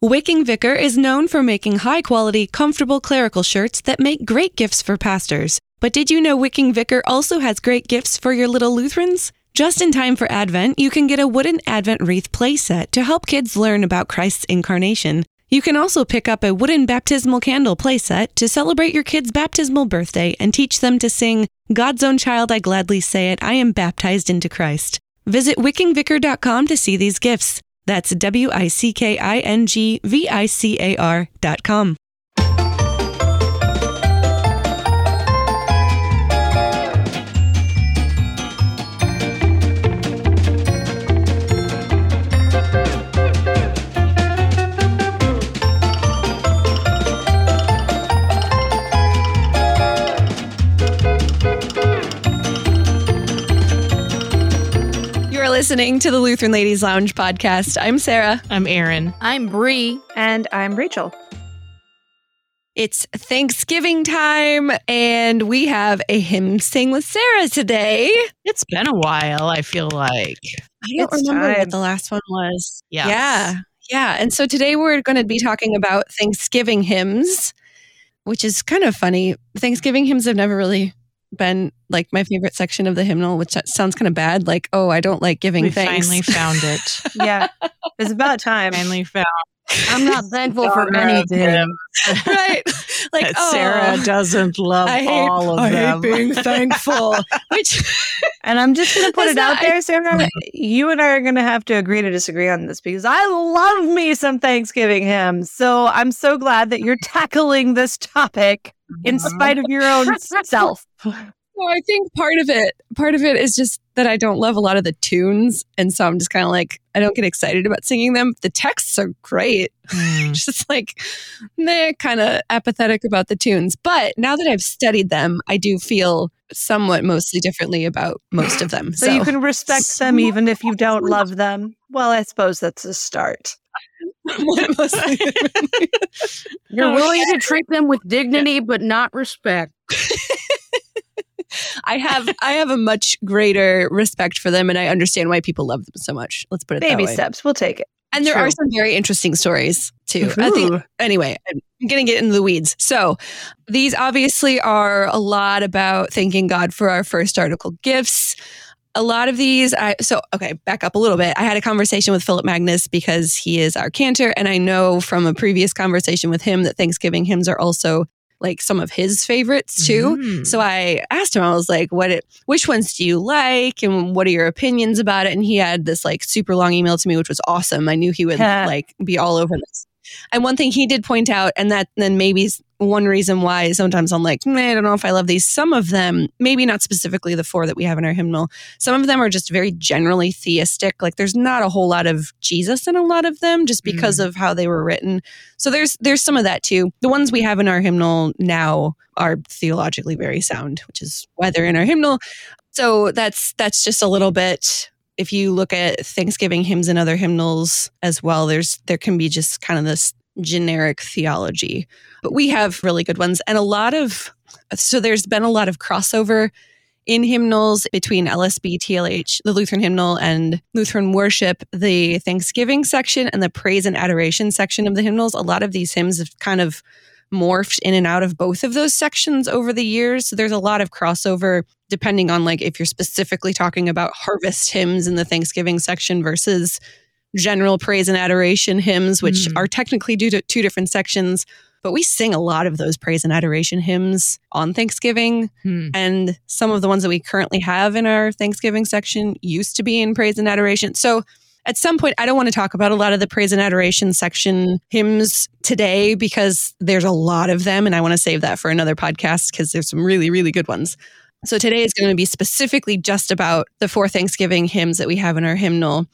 Wicking Vicar is known for making high quality, comfortable clerical shirts that make great gifts for pastors. But did you know Wicking Vicar also has great gifts for your little Lutherans? Just in time for Advent, you can get a wooden Advent wreath playset to help kids learn about Christ's incarnation. You can also pick up a wooden baptismal candle playset to celebrate your kid's baptismal birthday and teach them to sing, God's own child, I gladly say it, I am baptized into Christ. Visit wickingvicar.com to see these gifts. That's W I C K I N G V I C A R dot com. Listening to the Lutheran Ladies Lounge podcast. I'm Sarah. I'm Erin. I'm Bri. And I'm Rachel. It's Thanksgiving time, and we have a hymn sing with Sarah today. It's been a while, I feel like. I don't It's remember time. what the last one was. Yes. Yeah. Yeah. And so today we're going to be talking about Thanksgiving hymns, which is kind of funny. Thanksgiving hymns have never really been like my favorite section of the hymnal, which sounds kind of bad. Like, oh, I don't like giving We thanks. finally found it. Yeah, it's about time. finally found I'm not thankful for Honor of anything. them right. Like, that oh, Sarah doesn't love I hate, all of I them. hate being thankful. which, And I'm just going to put That's it out not- there, Sarah. You and I are going to have to agree to disagree on this because I love me some Thanksgiving hymns. So I'm so glad that you're tackling this topic in mm-hmm. spite of your own self. Well, I think part of it, part of it is just that I don't love a lot of the tunes, and so I'm just kind of like I don't get excited about singing them. The texts are great. Hmm. just like they're kind of apathetic about the tunes. But now that I've studied them, I do feel somewhat mostly differently about most of them. So, you can respect them even if you don't love them. Well, I suppose that's a start. You're willing to treat them with dignity, but not respect. I have I have a much greater respect for them, and I understand why people love them so much. Let's put it that Baby steps. We'll take it. And there are some very interesting stories too. I think anyway, I'm going to get into the weeds. So, these obviously are a lot about thanking God for our first article gifts. A lot of these, I so okay, back up a little bit. I had a conversation with Phillip Magness because he is our cantor, and I know from a previous conversation with him that Thanksgiving hymns are also like some of his favorites too. Mm. So I asked him, I was like, what it, which ones do you like? And what are your opinions about it? And he had this like super long email to me, which was awesome. I knew he would like be all over this. And one thing he did point out, and that then maybe one reason why sometimes I'm like, I don't know if I love these. Some of them, maybe not specifically the four that we have in our hymnal, some of them are just very generally theistic. Like there's not a whole lot of Jesus in a lot of them just because mm. of how they were written. So there's there's some of that too. The ones we have in our hymnal now are theologically very sound, which is why they're in our hymnal. So that's that's just a little bit if you look at Thanksgiving hymns and other hymnals as well, there's there can be just kind of this generic theology. But we have really good ones and a lot of so there's been a lot of crossover in hymnals between LSB, TLH, the Lutheran hymnal, and Lutheran worship, the Thanksgiving section and the praise and adoration section of the hymnals. A lot of these hymns have kind of morphed in and out of both of those sections over the years. So there's a lot of crossover depending on like if you're specifically talking about harvest hymns in the Thanksgiving section versus general praise and adoration hymns, which Mm. are technically due to two different sections. But we sing a lot of those praise and adoration hymns on Thanksgiving. Hmm. And some of the ones that we currently have in our Thanksgiving section used to be in praise and adoration. So at some point, I don't want to talk about a lot of the praise and adoration section hymns today because there's a lot of them. And I want to save that for another podcast because there's some really, really good ones. So today is going to be specifically just about the four Thanksgiving hymns that we have in our hymnal.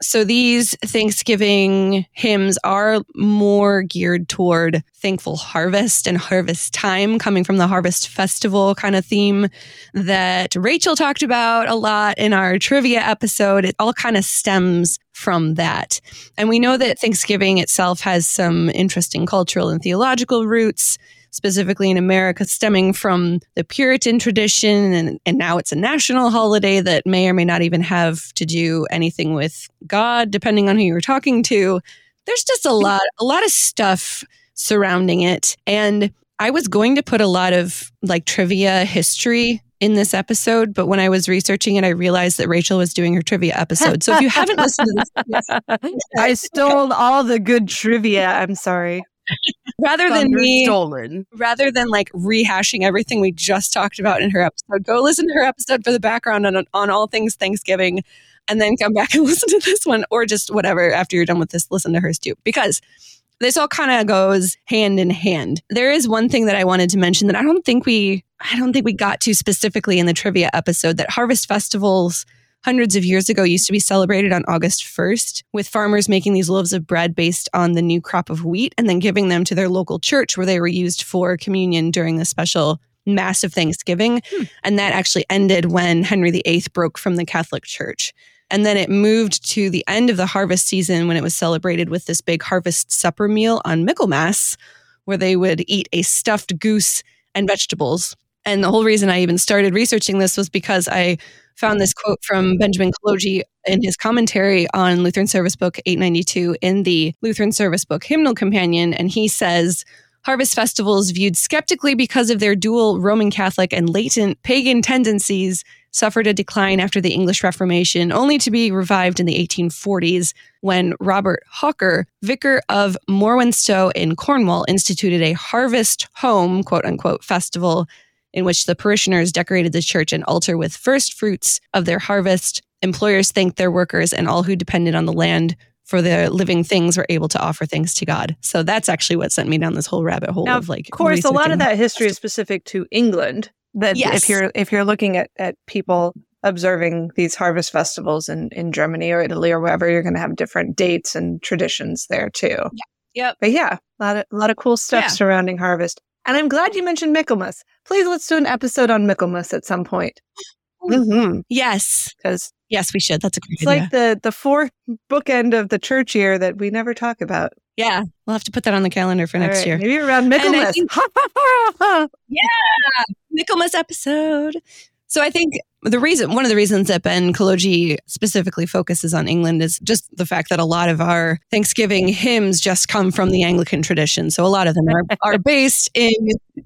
So these Thanksgiving hymns are more geared toward thankful harvest and harvest time, coming from the harvest festival kind of theme that Rachel talked about a lot in our trivia episode. It all kind of stems from that. And we know that Thanksgiving itself has some interesting cultural and theological roots specifically in America, stemming from the Puritan tradition. And, and now it's a national holiday that may or may not even have to do anything with God, depending on who you're talking to. there's just a lot, a lot of stuff surrounding it. And I was going to put a lot of like trivia history in this episode, but when I was researching it, I realized that Rachel was doing her trivia episode. So if you haven't listened to this, I stole all the good trivia. I'm sorry. rather than me, stolen. rather than like rehashing everything we just talked about in her episode, go listen to her episode for the background on, on all things Thanksgiving and then come back and listen to this one or just whatever after you're done with this, listen to hers too. Because this all kind of goes hand in hand. There is one thing that I wanted to mention that I don't think we I don't think we got to specifically in the trivia episode that harvest festivals hundreds of years ago used to be celebrated on August 1st with farmers making these loaves of bread based on the new crop of wheat and then giving them to their local church where they were used for communion during the special massive Thanksgiving. Hmm. And that actually ended when Henry VIII broke from the Catholic Church. And then it moved to the end of the harvest season when it was celebrated with this big harvest supper meal on Michaelmas, where they would eat a stuffed goose and vegetables. And the whole reason I even started researching this was because I found this quote from Benjamin Kolodziej in his commentary on Lutheran Service Book 892 in the Lutheran Service Book Hymnal Companion. And he says, Harvest festivals, viewed skeptically because of their dual Roman Catholic and latent pagan tendencies, suffered a decline after the English Reformation, only to be revived in the 1840s when Robert Hawker, vicar of Morwenstow in Cornwall, instituted a harvest home, quote unquote, festival in which the parishioners decorated the church and altar with first fruits of their harvest. Employers thanked their workers, and all who depended on the land for their living things were able to offer things to God. So that's actually what sent me down this whole rabbit hole Now, of like. Of course, a lot of that history is specific to England. That Yes. if you're if you're looking at, at people observing these harvest festivals in, in Germany or Italy or wherever, you're going to have different dates and traditions there too. Yep. But yeah, a lot of a lot of cool stuff Yeah. surrounding harvest. And I'm glad you mentioned Michaelmas. Please let's do an episode on Michaelmas at some point. Mm-hmm. Yes. Because Yes, we should. That's a great it's idea. like the the fourth bookend of the church year that we never talk about. yeah. We'll have to put that on the calendar for All next right, year. Maybe around Michaelmas. think- Michaelmas episode. So I think the reason, one of the reasons that Ben Kolodziej specifically focuses on England is just the fact that a lot of our Thanksgiving hymns just come from the Anglican tradition. So a lot of them are, are based in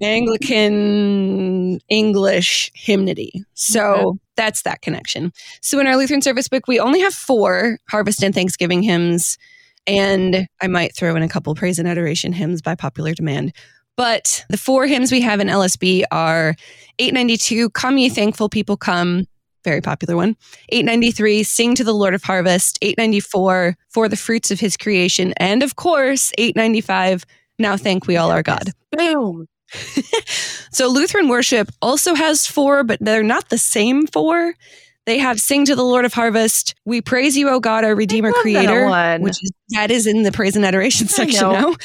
Anglican English hymnody. So that's that connection. So in our Lutheran service book, we only have four harvest and Thanksgiving hymns. And I might throw in a couple praise and adoration hymns by popular demand. But the four hymns we have in LSB are 892, Come Ye Thankful People Come, very popular one. 893, Sing to the Lord of Harvest. 894, For the Fruits of His Creation. And of course, 895, Now Thank We All Our God. Boom. So Lutheran worship also has four, but they're not the same four. They have Sing to the Lord of Harvest. We praise you, O God, our Redeemer that Creator, one. which is that is in the praise and adoration section now.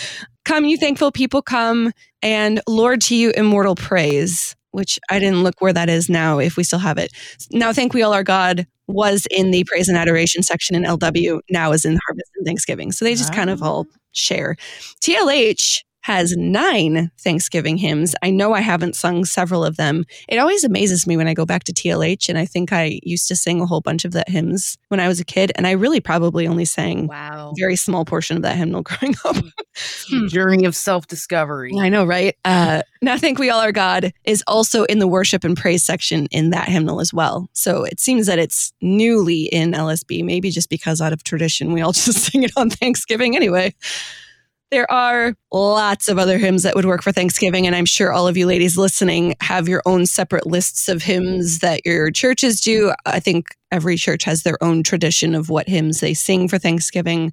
Come, you thankful people, come, and Lord to you, immortal praise. Which I didn't look where that is now, if we still have it. Now, thank we all our God was in the praise and adoration section in LW, now is in harvest and Thanksgiving. So they just kind of all share. TLH has nine Thanksgiving hymns. I know I haven't sung several of them. It always amazes me when I go back to TLH and I think I used to sing a whole bunch of that hymns when I was a kid. And I really probably only sang Wow. a very small portion of that hymnal growing up. Journey of self discovery. I know, right? Uh, now, Thank We All Are God is also in the worship and praise section in that hymnal as well. So it seems that it's newly in LSB, maybe just because out of tradition, we all just sing it on Thanksgiving anyway. There are lots of other hymns that would work for Thanksgiving, and I'm sure all of you ladies listening have your own separate lists of hymns that your churches do. I think every church has their own tradition of what hymns they sing for Thanksgiving.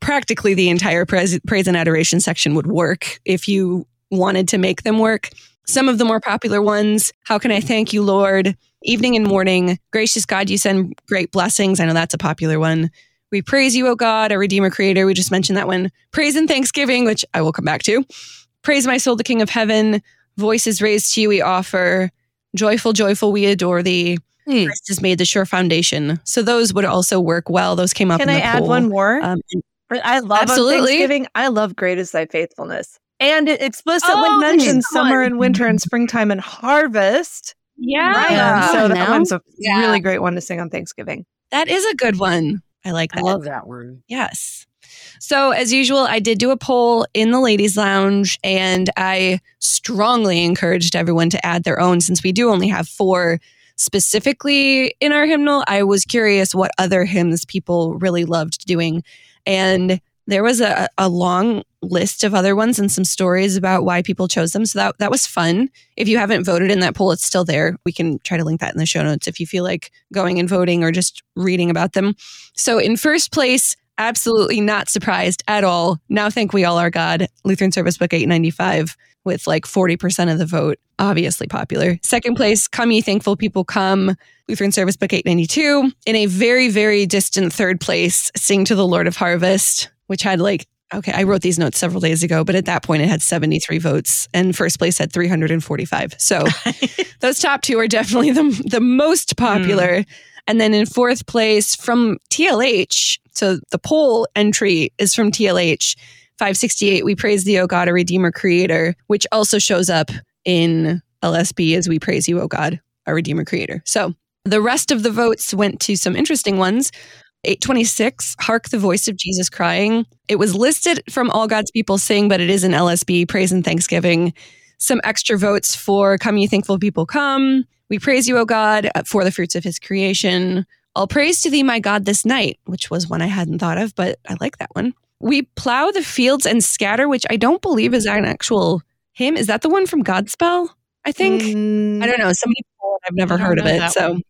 Practically the entire praise, and adoration section would work if you wanted to make them work. Some of the more popular ones How Can I Thank You, Lord? Evening and Morning, Gracious God, You Send Great Blessings. I know that's a popular one. We praise you, O God, our Redeemer Creator. We just mentioned that one. Praise and Thanksgiving, which I will come back to. Praise my soul, the King of Heaven. Voices raised to you, we offer. Joyful, joyful, we adore thee. Hmm. Christ has made the sure foundation. So those would also work well. Those came up. Can in I the add poll. one more? Um, and- I love on Absolutely. Thanksgiving. I love "Great Is Thy Faithfulness," and it explicitly Oh, mentions summer on. and winter and springtime and harvest. yeah, Yeah. so that now? one's a Yeah. really great one to sing on Thanksgiving. that is a good one. I like I love that word. Yes. So, as usual, I did do a poll in the ladies' lounge and I strongly encouraged everyone to add their own since we do only have four specifically in our hymnal. I was curious what other hymns people really loved doing. And there was a, a long list of other ones and some stories about why people chose them. So that, that was fun. If you haven't voted in that poll, it's still there. We can try to link that in the show notes if you feel like going and voting or just reading about them. So in first place, absolutely not surprised at all. Now thank we all our God, Lutheran Service Book 895 with like 40% of the vote, obviously popular. Second place, Come Ye Thankful People Come, Lutheran Service Book 892. In a very, very distant third place, Sing to the Lord of Harvest, which had like okay, I wrote these notes several days ago, but at that point it had 73 votes and first place had 345. So those top two are definitely the, the most popular. Mm. And then in fourth place from TLH, so the poll entry is from TLH 568, We Praise Thee, O God, a Redeemer Creator, which also shows up in LSB as We Praise You, O God, our Redeemer Creator. So the rest of the votes went to some interesting ones. 826, Hark the Voice of Jesus Crying. It was listed from All God's People Sing, but it is an LSB, Praise and Thanksgiving. Some extra votes for Come You Thankful People Come. We praise you, O God, uh, for the fruits of his creation. All praise to thee, my God, this night, which was one I hadn't thought of, but I like that one. We plow the fields and scatter, which I don't believe is an actual hymn. Is that the one from Godspell? I think. Mm, I don't know. Somebody I've never heard of it. So, one.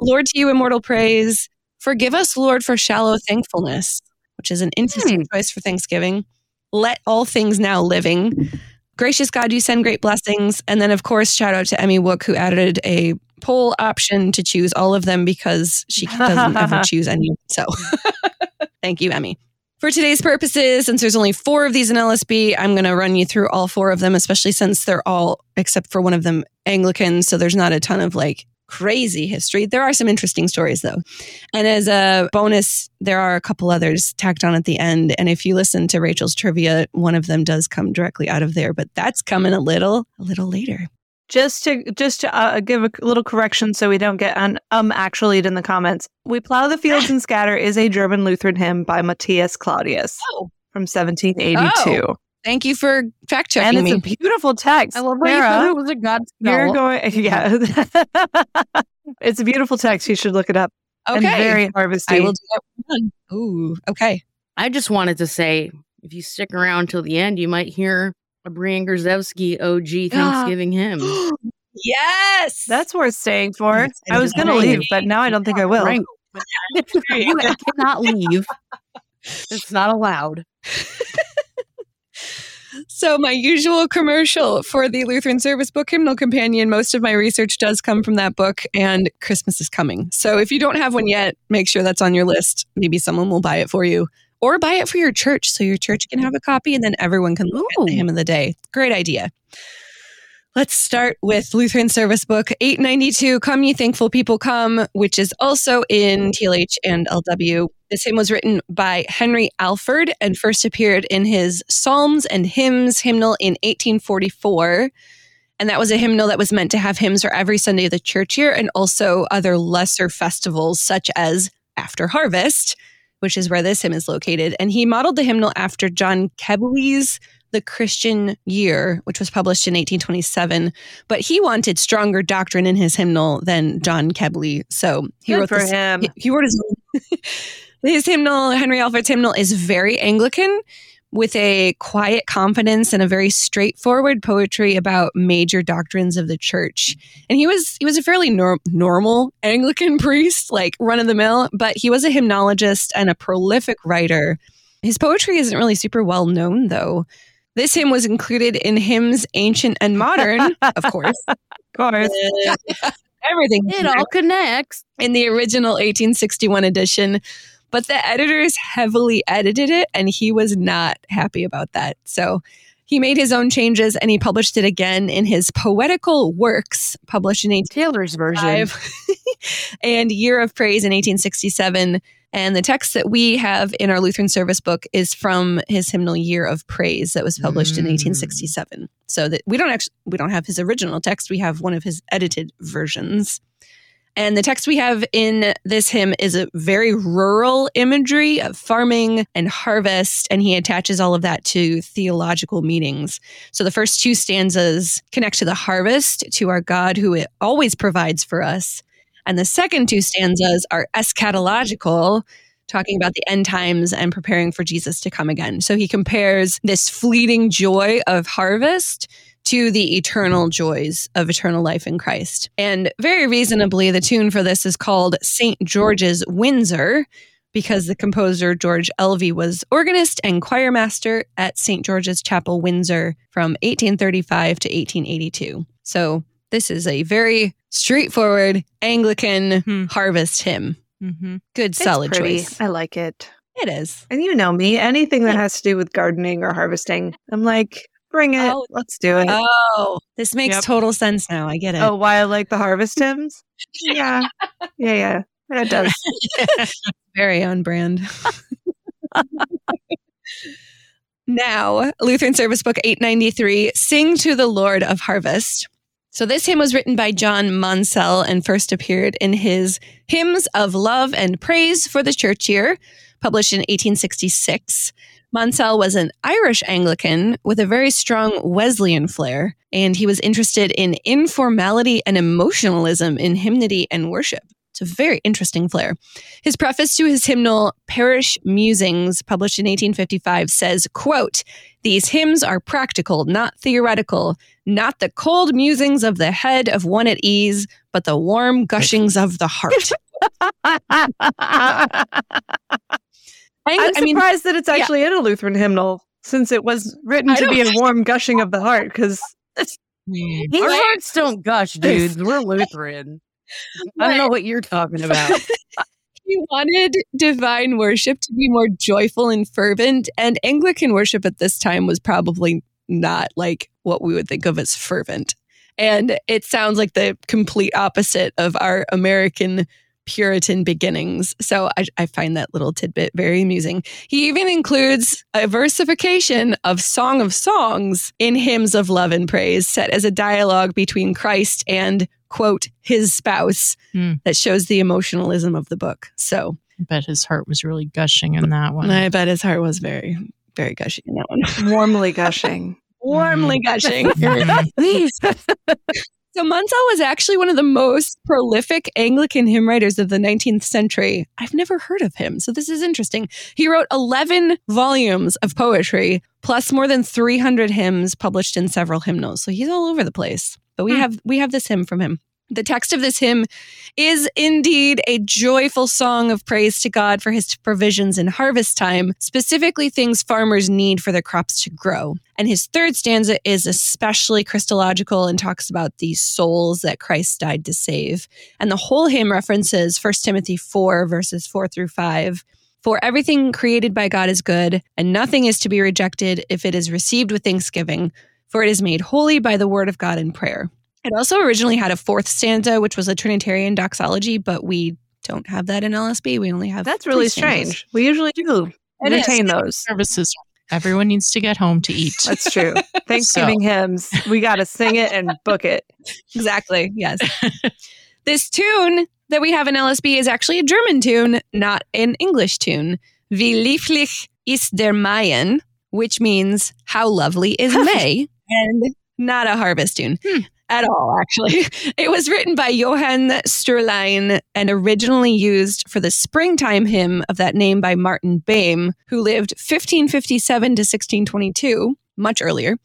Lord, to you, immortal praise. Forgive us, Lord, for shallow thankfulness, which is an interesting hmm. choice for Thanksgiving. Let all things now living. Gracious God, you send great blessings. And then, of course, shout out to Emmy Wook, who added a poll option to choose all of them because she doesn't ever choose any. So thank you, Emmy. For today's purposes, since there's only four of these in LSB, I'm going to run you through all four of them, especially since they're all, except for one of them, Anglican. So there's not a ton of like crazy history. There are some interesting stories though. And as a bonus, there are a couple others tacked on at the end. And if you listen to Rachel's trivia, one of them does come directly out of there, but that's coming a little, a little later. Just to just to uh, give a little correction, so we don't get an um actually in the comments. "We plow the fields and scatter" is a German Lutheran hymn by Matthias Claudius oh. from 1782. Oh. Thank you for fact checking and it's me. a beautiful text. I love that Sarah, you thought it was a God You're going, yeah. it's a beautiful text. You should look it up. Okay. And very harvesty. I will do that. Ooh, okay. I just wanted to say, if you stick around till the end, you might hear a Brian Grzevske OG Thanksgiving hymn. yes, that's worth staying for. I was going to leave, but now I don't think I will. you cannot leave. It's not allowed. So, my usual commercial for the Lutheran Service Book Hymnal Companion, most of my research does come from that book, and Christmas is coming. So, if you don't have one yet, make sure that's on your list. Maybe someone will buy it for you, or buy it for your church so your church can have a copy and then everyone can look Ooh. at the hymn of the day. Great idea. Let's start with Lutheran Service Book 892, Come Ye Thankful People Come, which is also in TLH and LW. This hymn was written by Henry Alford and first appeared in his Psalms and Hymns hymnal in 1844. And that was a hymnal that was meant to have hymns for every Sunday of the church year and also other lesser festivals, such as After Harvest, which is where this hymn is located. And he modeled the hymnal after John Kebley's the Christian Year, which was published in 1827. But he wanted stronger doctrine in his hymnal than John Kebley. So he Good wrote for this, him. He, he wrote his his hymnal, Henry Alford's hymnal, is very Anglican with a quiet confidence and a very straightforward poetry about major doctrines of the church. And he was he was a fairly nor- normal Anglican priest, like run of the mill, but he was a hymnologist and a prolific writer. His poetry isn't really super well known though. This hymn was included in Hymns Ancient and Modern, of course. of course. everything. It all connects. In the original 1861 edition. But the editors heavily edited it, and he was not happy about that. So he made his own changes and he published it again in his Poetical Works, published in 18- Taylor's version. and Year of Praise in 1867. And the text that we have in our Lutheran service book is from his hymnal Year of Praise that was published mm. in 1867. So that we don't actually we don't have his original text, we have one of his edited versions. And the text we have in this hymn is a very rural imagery of farming and harvest, and he attaches all of that to theological meanings. So the first two stanzas connect to the harvest, to our God who always provides for us. And the second two stanzas are eschatological, talking about the end times and preparing for Jesus to come again. So he compares this fleeting joy of harvest to the eternal joys of eternal life in Christ. And very reasonably, the tune for this is called St. George's Windsor because the composer George Elvey was organist and choirmaster at St. George's Chapel, Windsor from 1835 to 1882. So this is a very straightforward Anglican Hmm. harvest hymn. Mm-hmm. Good, It's solid pretty. choice. I like it. It is. And you know me, anything that has to do with gardening or harvesting, I'm like, bring it. Oh. Let's do it. Oh, this makes Yep. total sense now. I get it. oh, why I like the harvest hymns? Yeah. Yeah, yeah. It does. Very on brand. now, Lutheran Service Book 893, Sing to the Lord of Harvest. So, this hymn was written by John Monsell and first appeared in his Hymns of Love and Praise for the Church Year, published in 1866. Monsell was an Irish Anglican with a very strong Wesleyan flair, and he was interested in informality and emotionalism in hymnody and worship. It's a very interesting flair. His preface to his hymnal Parish Musings, published in 1855, says, quote, These hymns are practical, not theoretical, not the cold musings of the head of one at ease, but the warm gushings of the heart. I'm I mean, surprised that it's actually in a Lutheran hymnal since it was written to be a warm gushing of the heart because Our hearts don't gush, dudes. We're Lutheran. I don't know what you're talking about. he wanted divine worship to be more joyful and fervent, and Anglican worship at this time was probably not like what we would think of as fervent. And it sounds like the complete opposite of our American Puritan beginnings. So I, I find that little tidbit very amusing. He even includes a versification of Song of Songs in hymns of love and praise, set as a dialogue between Christ and, quote, his spouse Hmm. that shows the emotionalism of the book. So I bet his heart was really gushing in that one. I bet his heart was very, very gushing in that one. warmly gushing. Warmly gushing. Mhm. So Monsell was actually one of the most prolific Anglican hymn writers of the 19th century. I've never heard of him, so this is interesting. He wrote 11 volumes of poetry, plus more than 300 hymns published in several hymnals. So he's all over the place. But we Hmm. have we have this hymn from him. The text of this hymn is indeed a joyful song of praise to God for his provisions in harvest time, specifically things farmers need for their crops to grow. And his third stanza is especially Christological and talks about these souls that Christ died to save. And the whole hymn references 1 Timothy 4, verses 4 through 5. For everything created by God is good, and nothing is to be rejected if it is received with thanksgiving, for it is made holy by the word of God in prayer. It also originally had a fourth stanza, which was a Trinitarian doxology, but we don't have that in LSB. We only have That's really strange. We usually do entertain retain those. Services. Everyone needs to get home to eat. That's true. Thanksgiving hymns. We got to sing it and book it. Exactly. Yes. this tune that we have in LSB is actually a German tune, not an English tune. Wie lieblich ist der Mayen, which means how lovely is May, and not a harvest tune. Hmm. At all, actually. It was written by Johann Steurlein and originally used for the springtime hymn of that name by Martin Behm, who lived 1557 to 1622, much earlier.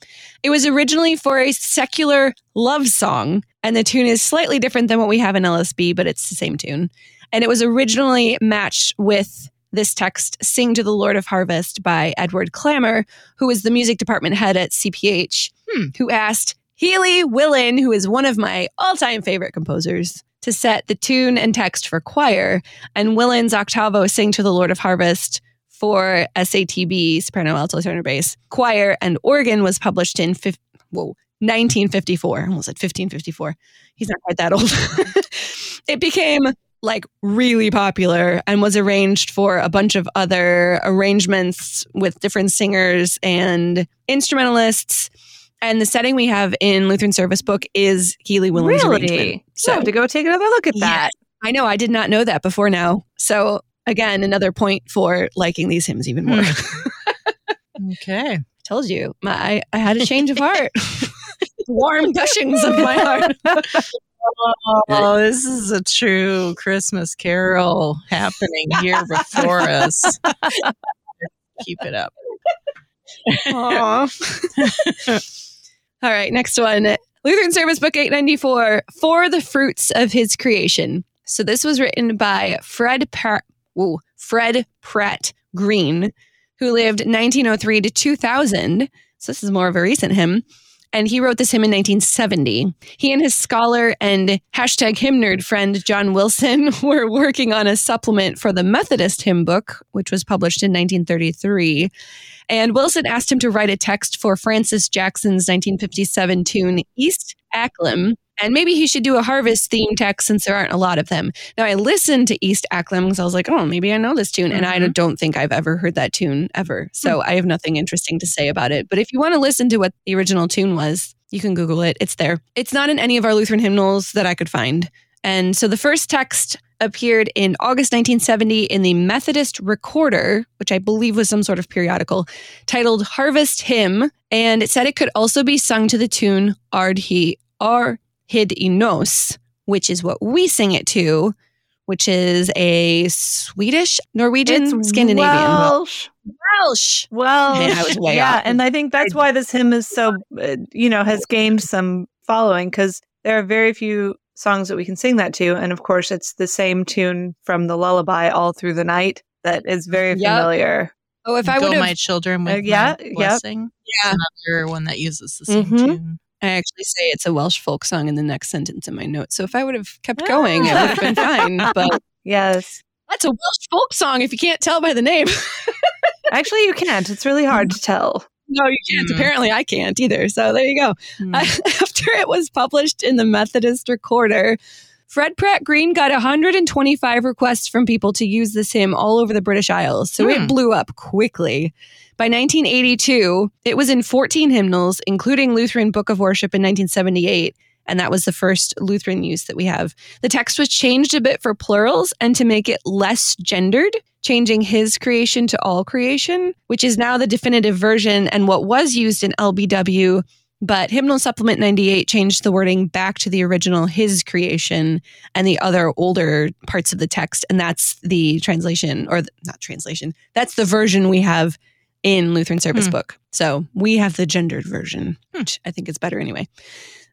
It was originally for a secular love song, and the tune is slightly different than what we have in LSB, but it's the same tune. And it was originally matched with this text, Sing to the Lord of Harvest by Edward Klammer, who was the music department head at CPH, Hmm. who asked Healey Willan, who is one of my all time favorite composers, to set the tune and text for choir. And Willan's octavo, Sing to the Lord of Harvest, for SATB, soprano, alto, tenor, bass, choir, and organ was published in fif- whoa, 1954. I almost said 1554. He's not quite that old. it became like really popular and was arranged for a bunch of other arrangements with different singers and instrumentalists. And the setting we have in Lutheran Service Book is Healey Willan's arrangement. Really? So I have to go take another look at Yeah. that. I know I did not know that before now. So again, another point for liking these hymns even more. Hmm. Okay. Told you, my I, I had a change of heart. Warm gushings of my heart. Oh, this is a true Christmas carol happening here before us. Keep it up. Aw. All right, next one. Lutheran Service Book 894 For the Fruits of His Creation. So this was written by Fred Pratt, whoa, Fred Pratt Green, who lived 1903 to 2000. So this is more of a recent hymn. And he wrote this hymn in 1970. He and his scholar and hashtag hymn nerd friend John Wilson were working on a supplement for the Methodist hymn book, which was published in 1933. And Wilson asked him to write a text for Francis Jackson's 1957 tune, East Acklam. And maybe he should do a harvest theme text since there aren't a lot of them. Now, I listened to East Acklam because I was like, oh, maybe I know this tune. And I Mhm. don't think I've ever heard that tune ever. So I have nothing interesting to say about it. But if you want to listen to what the original tune was, you can Google it. It's there. It's not in any of our Lutheran hymnals that I could find. And so the first text appeared in August 1970 in the Methodist Recorder, which I believe was some sort of periodical, titled Harvest Hymn. And it said it could also be sung to the tune Ard he Ar hid inos, which is what we sing it to, which is a Swedish, Norwegian, Scandinavian. Welsh. Welsh. Well, Man, I was way yeah, off. and I think that's why this hymn is so, uh, you know, has gained some following because there are very few songs that we can sing that to, and of course, it's the same tune from the lullaby all through the night that is very Yep. familiar. Oh, if I would my children with Uh, yeah, my yep. blessing. Yeah. Another one that uses the same Mhm. tune. I actually say it's a Welsh folk song in the next sentence in my notes. So if I would have kept going, it would have been fine. But Yes, that's a Welsh folk song if you can't tell by the name. actually, you can't. It's really hard to tell. no, you can't. Mm. Apparently, I can't either. So there you go. Hmm. After it was published in the Methodist Recorder, Fred Pratt Green got 125 requests from people to use this hymn all over the British Isles. So Hmm. it blew up quickly. By 1982, it was in 14 hymnals, including Lutheran Book of Worship in 1978. And that was the first Lutheran use that we have. The text was changed a bit for plurals and to make it less gendered, changing his creation to all creation, which is now the definitive version and what was used in LBW but Hymnal Supplement 98 changed the wording back to the original his creation and the other older parts of the text. And that's the translation, or the, not translation, that's the version we have in Lutheran Service Hmm. Book. So we have the gendered version, which I think is better anyway.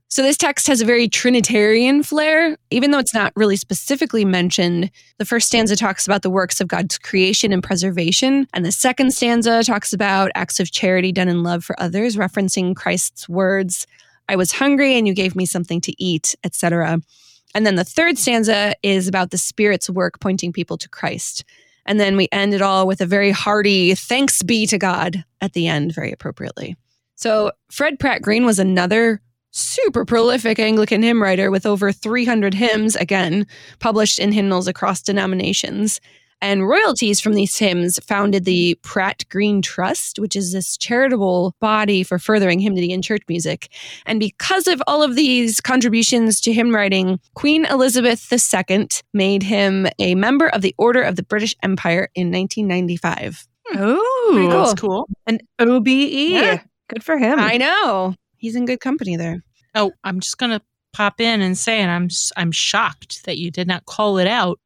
So this text has a very Trinitarian flair, even though it's not really specifically mentioned. The first stanza talks about the works of God's creation and preservation, and the second stanza talks about acts of charity done in love for others, referencing Christ's words, "I was hungry and you gave me something to eat," etc. And then the third stanza is about the Spirit's work pointing people to Christ. And then we end it all with a very hearty thanks be to God at the end, very appropriately. So Fred Pratt Green was another super prolific Anglican hymn writer with over 300 hymns, again, published in hymnals across denominations. And royalties from these hymns founded the Pratt Green Trust, which is this charitable body for furthering hymnody and church music. And because of all of these contributions to hymn writing, Queen Elizabeth II made him a member of the Order of the British Empire in 1995. Hmm. Oh, cool. That's cool. An OBE. Yeah. Good for him. I know. He's in good company there. Oh, I'm just gonna pop in and say, and I'm s- I'm shocked that you did not call it out.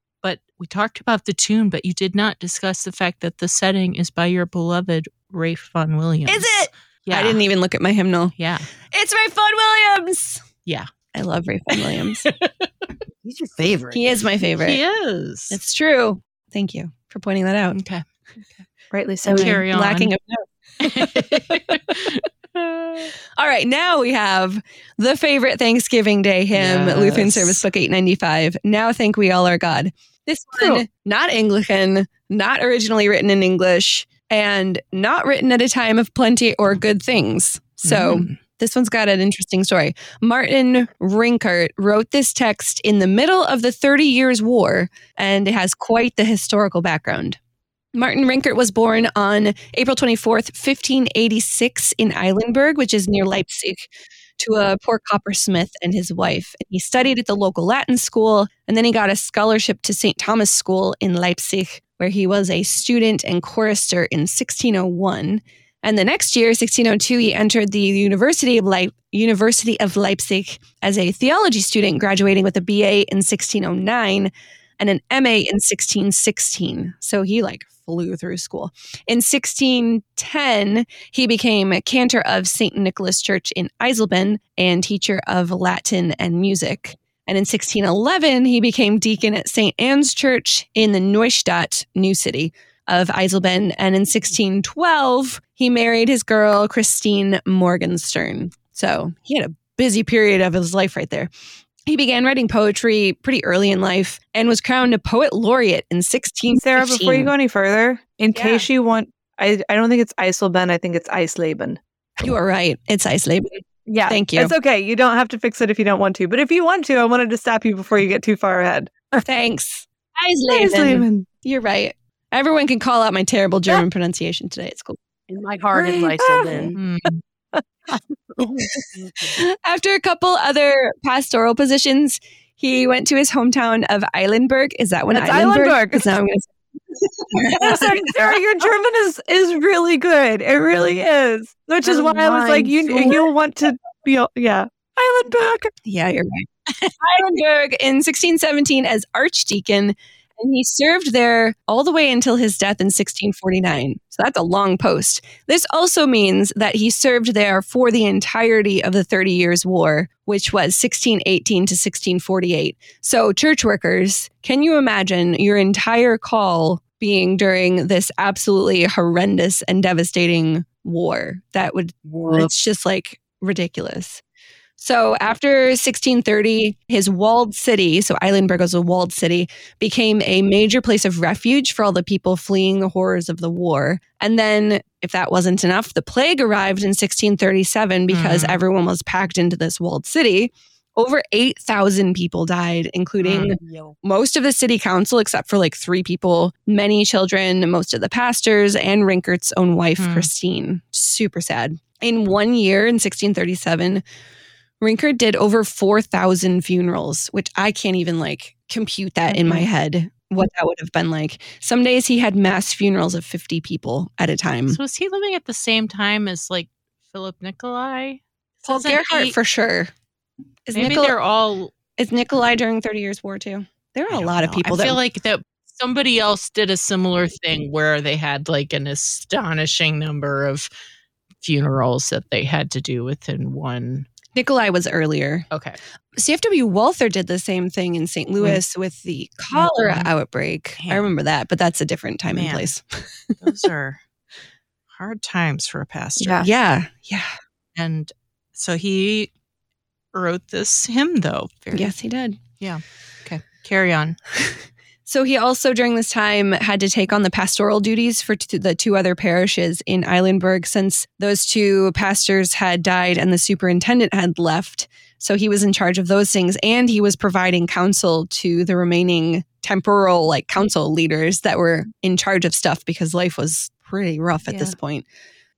But we talked about the tune, but you did not discuss the fact that the setting is by your beloved Ralph Vaughan Williams. Is it? Yeah. I didn't even look at my hymnal. Yeah. It's Ralph Vaughan Williams. Yeah. I love Ralph Vaughan Williams. He's your favorite. he is my favorite. He is. It's true. Thank you for pointing that out. okay. Rightly so. I'm Carry on. Lacking of notes. All right, now we have the favorite Thanksgiving Day hymn, Lutheran Service Book 895. Now thank we all our God. This one, Cool. not Anglican, not originally written in English, and not written at a time of plenty or good things. So Mm. this one's got an interesting story. Martin Rinkart wrote this text in the middle of the Thirty Years' War, and it has quite the historical background. Martin Rinkart was born on April 24th, 1586, in Eilenburg, which is near Leipzig, to a poor coppersmith and his wife. He studied at the local Latin school, and then he got a scholarship to St. Thomas School in Leipzig, where he was a student and chorister in 1601. And the next year, 1602, he entered the University of, Le- University of Leipzig as a theology student, graduating with a BA in 1609 and an MA in 1616. So he like flew through school. In 1610, he became cantor of St. Nicholas Church in Eisleben and teacher of Latin and music. And in 1611, he became deacon at St. Anne's Church in the Neustadt, New City of Eisleben. And in 1612, he married his girl, Christine Morgenstern. So he had a busy period of his life right there. He began writing poetry pretty early in life and was crowned a poet laureate in 16. Sarah, before you go any further, in Yeah. case you want, I, I don't think it's Eisleben. I think it's Eisleben. You are right. It's Eisleben. Yeah. Thank you. It's okay. You don't have to fix it if you don't want to. But if you want to, I wanted to stop you before you get too far ahead. Thanks. Eisleben. You're right. Everyone can call out my terrible German pronunciation today. It's cool. In my heart is Eisleben. Hmm. After a couple other pastoral positions, he went to his hometown of Eilenburg. Is that one That's Eilenburg? Eilenburg. 'Cause now I'm gonna Listen, Sarah, your German is is really good. It really is. Which is Oh, why I was like, you you'll want to be yeah. Eilenburg. Yeah, you're right. Eilenburg in 1617 as archdeacon, and he served there all the way until his death in 1649. So that's a long post. This also means that he served there for the entirety of the Thirty Years' War, which was 1618 to 1648. So, church workers, can you imagine your entire call being during this absolutely horrendous and devastating war? That would it's just like ridiculous. So after 1630, his walled city, so Eilenburg was a walled city, became a major place of refuge for all the people fleeing the horrors of the war. And then, if that wasn't enough, the plague arrived in 1637 because Mhm. everyone was packed into this walled city. Over 8,000 people died, including most of the city council, except for like three people, many children, most of the pastors, and Rinkart's own wife, Hmm. Christine. Super sad. In one year, in 1637, Rinkart did over 4,000 funerals, which I can't even like compute that in my mm-hmm. head, what that would have been like. Some days he had mass funerals of 50 people at a time. So was he living at the same time as like Philip Nicolai? Paul Doesn't Gerhardt he- for sure. Is, maybe Nicola, they're all. is Nicolai during 30 Years War too? There are I a lot of people I that feel like that somebody else did a similar thing where they had like an astonishing number of funerals that they had to do within one. Nicolai was earlier. Okay. CFW Walther did the same thing in St. Louis with the cholera Mhm. outbreak. I remember that, but that's a different time and place. Those are hard times for a pastor. Yeah. Yeah, yeah. And so he wrote this hymn, though. Very, Yes, he did. Yeah. Okay. Carry on. So he also, during this time, had to take on the pastoral duties for t- the two other parishes in Eilenburg since those two pastors had died and the superintendent had left. So he was in charge of those things and he was providing counsel to the remaining temporal, like council leaders that were in charge of stuff because life was pretty rough at this point.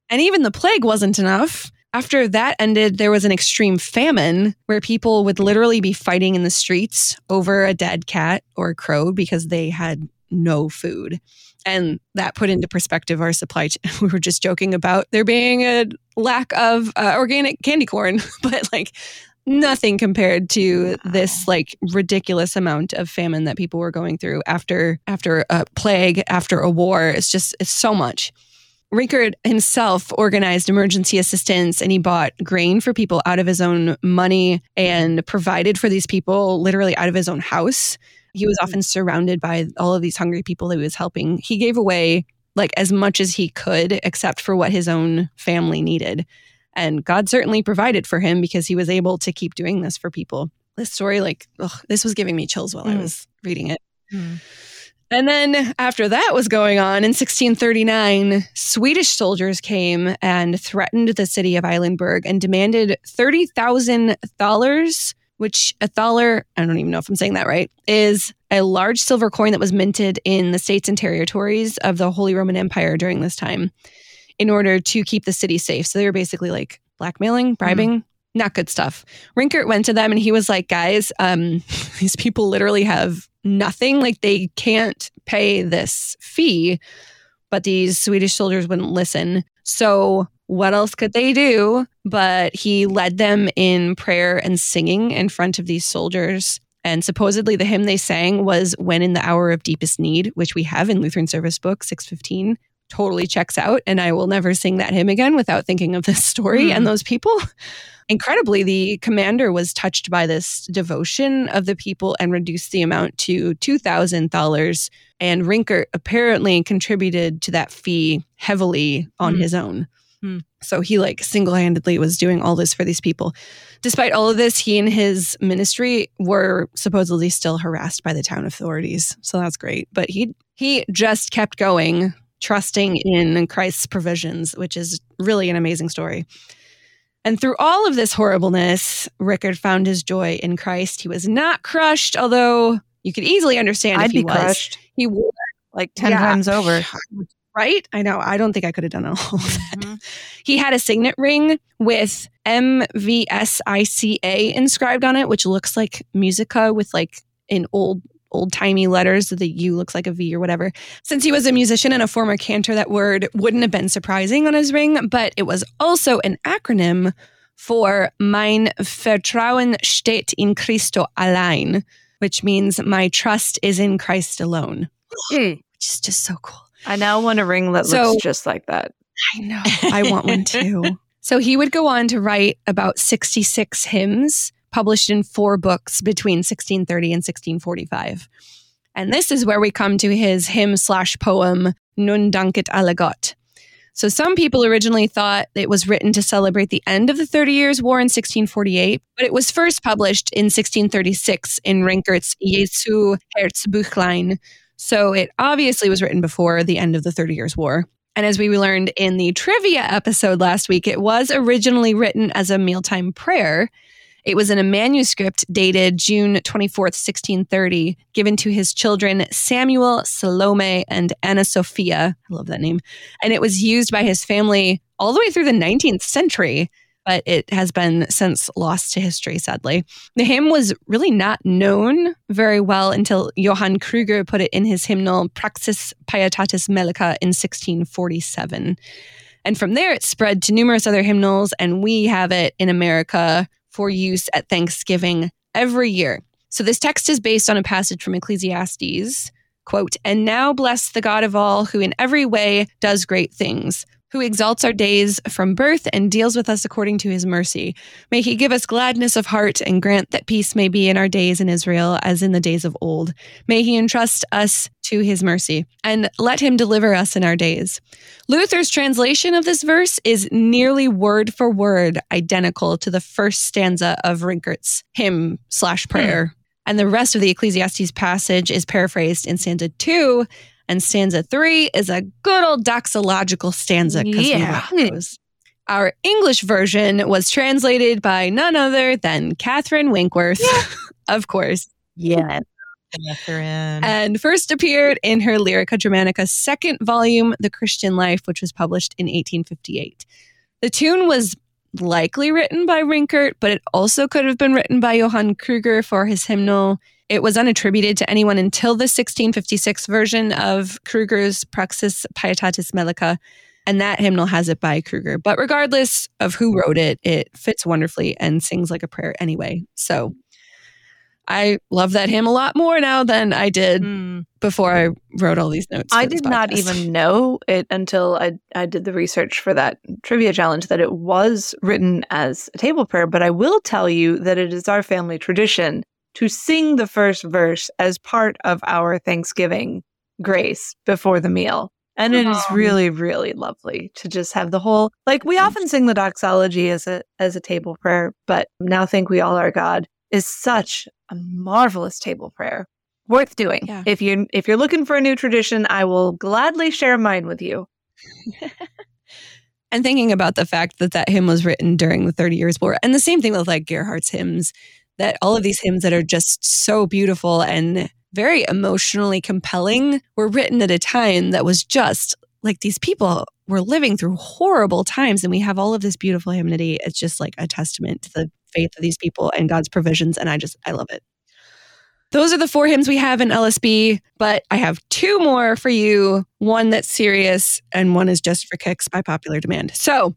And even the plague wasn't enough. After that ended, there was an extreme famine where people would literally be fighting in the streets over a dead cat or crow because they had no food. And that put into perspective our supply chain. We were just joking about there being a lack of uh, organic candy corn, but like nothing compared to this like ridiculous amount of famine that people were going through after after a plague, after a war. It's just it's so much. Rinkart himself organized emergency assistance and he bought grain for people out of his own money and provided for these people literally out of his own house. He was often surrounded by all of these hungry people that he was helping. He gave away like as much as he could, except for what his own family needed. And God certainly provided for him because he was able to keep doing this for people. This story, like, ugh, this was giving me chills while I Mm. was reading it. Hmm. And then after that was going on in 1639, Swedish soldiers came and threatened the city of Eilenburg and demanded 30,000 thalers, which a thaler, I don't even know if I'm saying that right, is a large silver coin that was minted in the states and territories of the Holy Roman Empire during this time in order to keep the city safe. So they were basically like blackmailing, bribing, mm. not good stuff. Rinkart went to them and he was like, guys, um, these people literally have nothing. Like they can't pay this fee. But these Swedish soldiers wouldn't listen. So what else could they do? But he led them in prayer and singing in front of these soldiers. And supposedly the hymn they sang was When in the Hour of Deepest Need, which we have in Lutheran Service Book 615. Totally checks out. And I will never sing that hymn again without thinking of this story mm. and those people. Incredibly, the commander was touched by this devotion of the people and reduced the amount to $2,000. And Rinkart apparently contributed to that fee heavily on mm. his own. Mm. So he like single handedly was doing all this for these people. Despite all of this, he and his ministry were supposedly still harassed by the town authorities. So that's great. But he he just kept going, trusting in Christ's provisions, which is really an amazing story. And through all of this horribleness, Rinkart found his joy in Christ. He was not crushed, although you could easily understand I'd if he be was. crushed. He would. Like 10 yeah. times over. Right? I know. I don't think I could have done all of that. Mm-hmm. He had a signet ring with MVSICA inscribed on it, which looks like musica with like an old old timey letters. The U looks like a V or whatever. Since he was a musician and a former cantor, that word wouldn't have been surprising on his ring, but it was also an acronym for Mein Vertrauen steht in Christo allein, which means my trust is in Christ alone, mm. which is just so cool. I now want a ring that so, looks just like that. I know. I want one too. so he would go on to write about 66 hymns published in four books between 1630 and 1645. And this is where we come to his hymn slash poem, Nun danket alle Gott. So some people originally thought it was written to celebrate the end of the Thirty Years' War in 1648, but it was first published in 1636 in Rinkart's Jesu Herzbuchlein. So it obviously was written before the end of the Thirty Years' War. And as we learned in the trivia episode last week, it was originally written as a mealtime prayer it was in a manuscript dated June 24th, 1630, given to his children Samuel, Salome, and Anna Sophia. I love that name. And it was used by his family all the way through the 19th century, but it has been since lost to history, sadly. The hymn was really not known very well until Johann Kruger put it in his hymnal Praxis Pietatis Melica in 1647. And from there, it spread to numerous other hymnals, and we have it in America for use at Thanksgiving every year. So this text is based on a passage from Ecclesiastes, quote, "And now bless the God of all who in every way does great things, who exalts our days from birth and deals with us according to his mercy. May he give us gladness of heart and grant that peace may be in our days in Israel as in the days of old. May he entrust us to his mercy and let him deliver us in our days. Luther's translation of this verse is nearly word for word identical to the first stanza of Rinkart's hymn slash prayer. Hmm. And the rest of the Ecclesiastes passage is paraphrased in stanza two and stanza three is a good old doxological stanza because yeah. we those. Our English version was translated by none other than Catherine Winkworth, yeah. of course. Yeah. Catherine. And first appeared in her Lyrica Germanica second volume, The Christian Life, which was published in 1858. The tune was likely written by Rinkart, but it also could have been written by Johann Kruger for his hymnal it was unattributed to anyone until the 1656 version of Kruger's Praxis Pietatis Melica, and that hymnal has it by Kruger. But regardless of who wrote it, it fits wonderfully and sings like a prayer anyway. So I love that hymn a lot more now than I did mm. before I wrote all these notes. I did not even know it until I, I did the research for that trivia challenge that it was written as a table prayer. But I will tell you that it is our family tradition to sing the first verse as part of our Thanksgiving grace before the meal. And it is really, really lovely to just have the whole like we often sing the doxology as a as a table prayer, but now thank we all our God is such a marvelous table prayer. Worth doing. Yeah. If you if you're looking for a new tradition, I will gladly share mine with you. and thinking about the fact that that hymn was written during the 30 years war and the same thing with like gerhardt's hymns that all of these hymns that are just so beautiful and very emotionally compelling were written at a time that was just like these people were living through horrible times and we have all of this beautiful hymnody. It's just like a testament to the faith of these people and God's provisions. And I just, I love it. Those are the four hymns we have in LSB, but I have two more for you one that's serious and one is just for kicks by popular demand. So,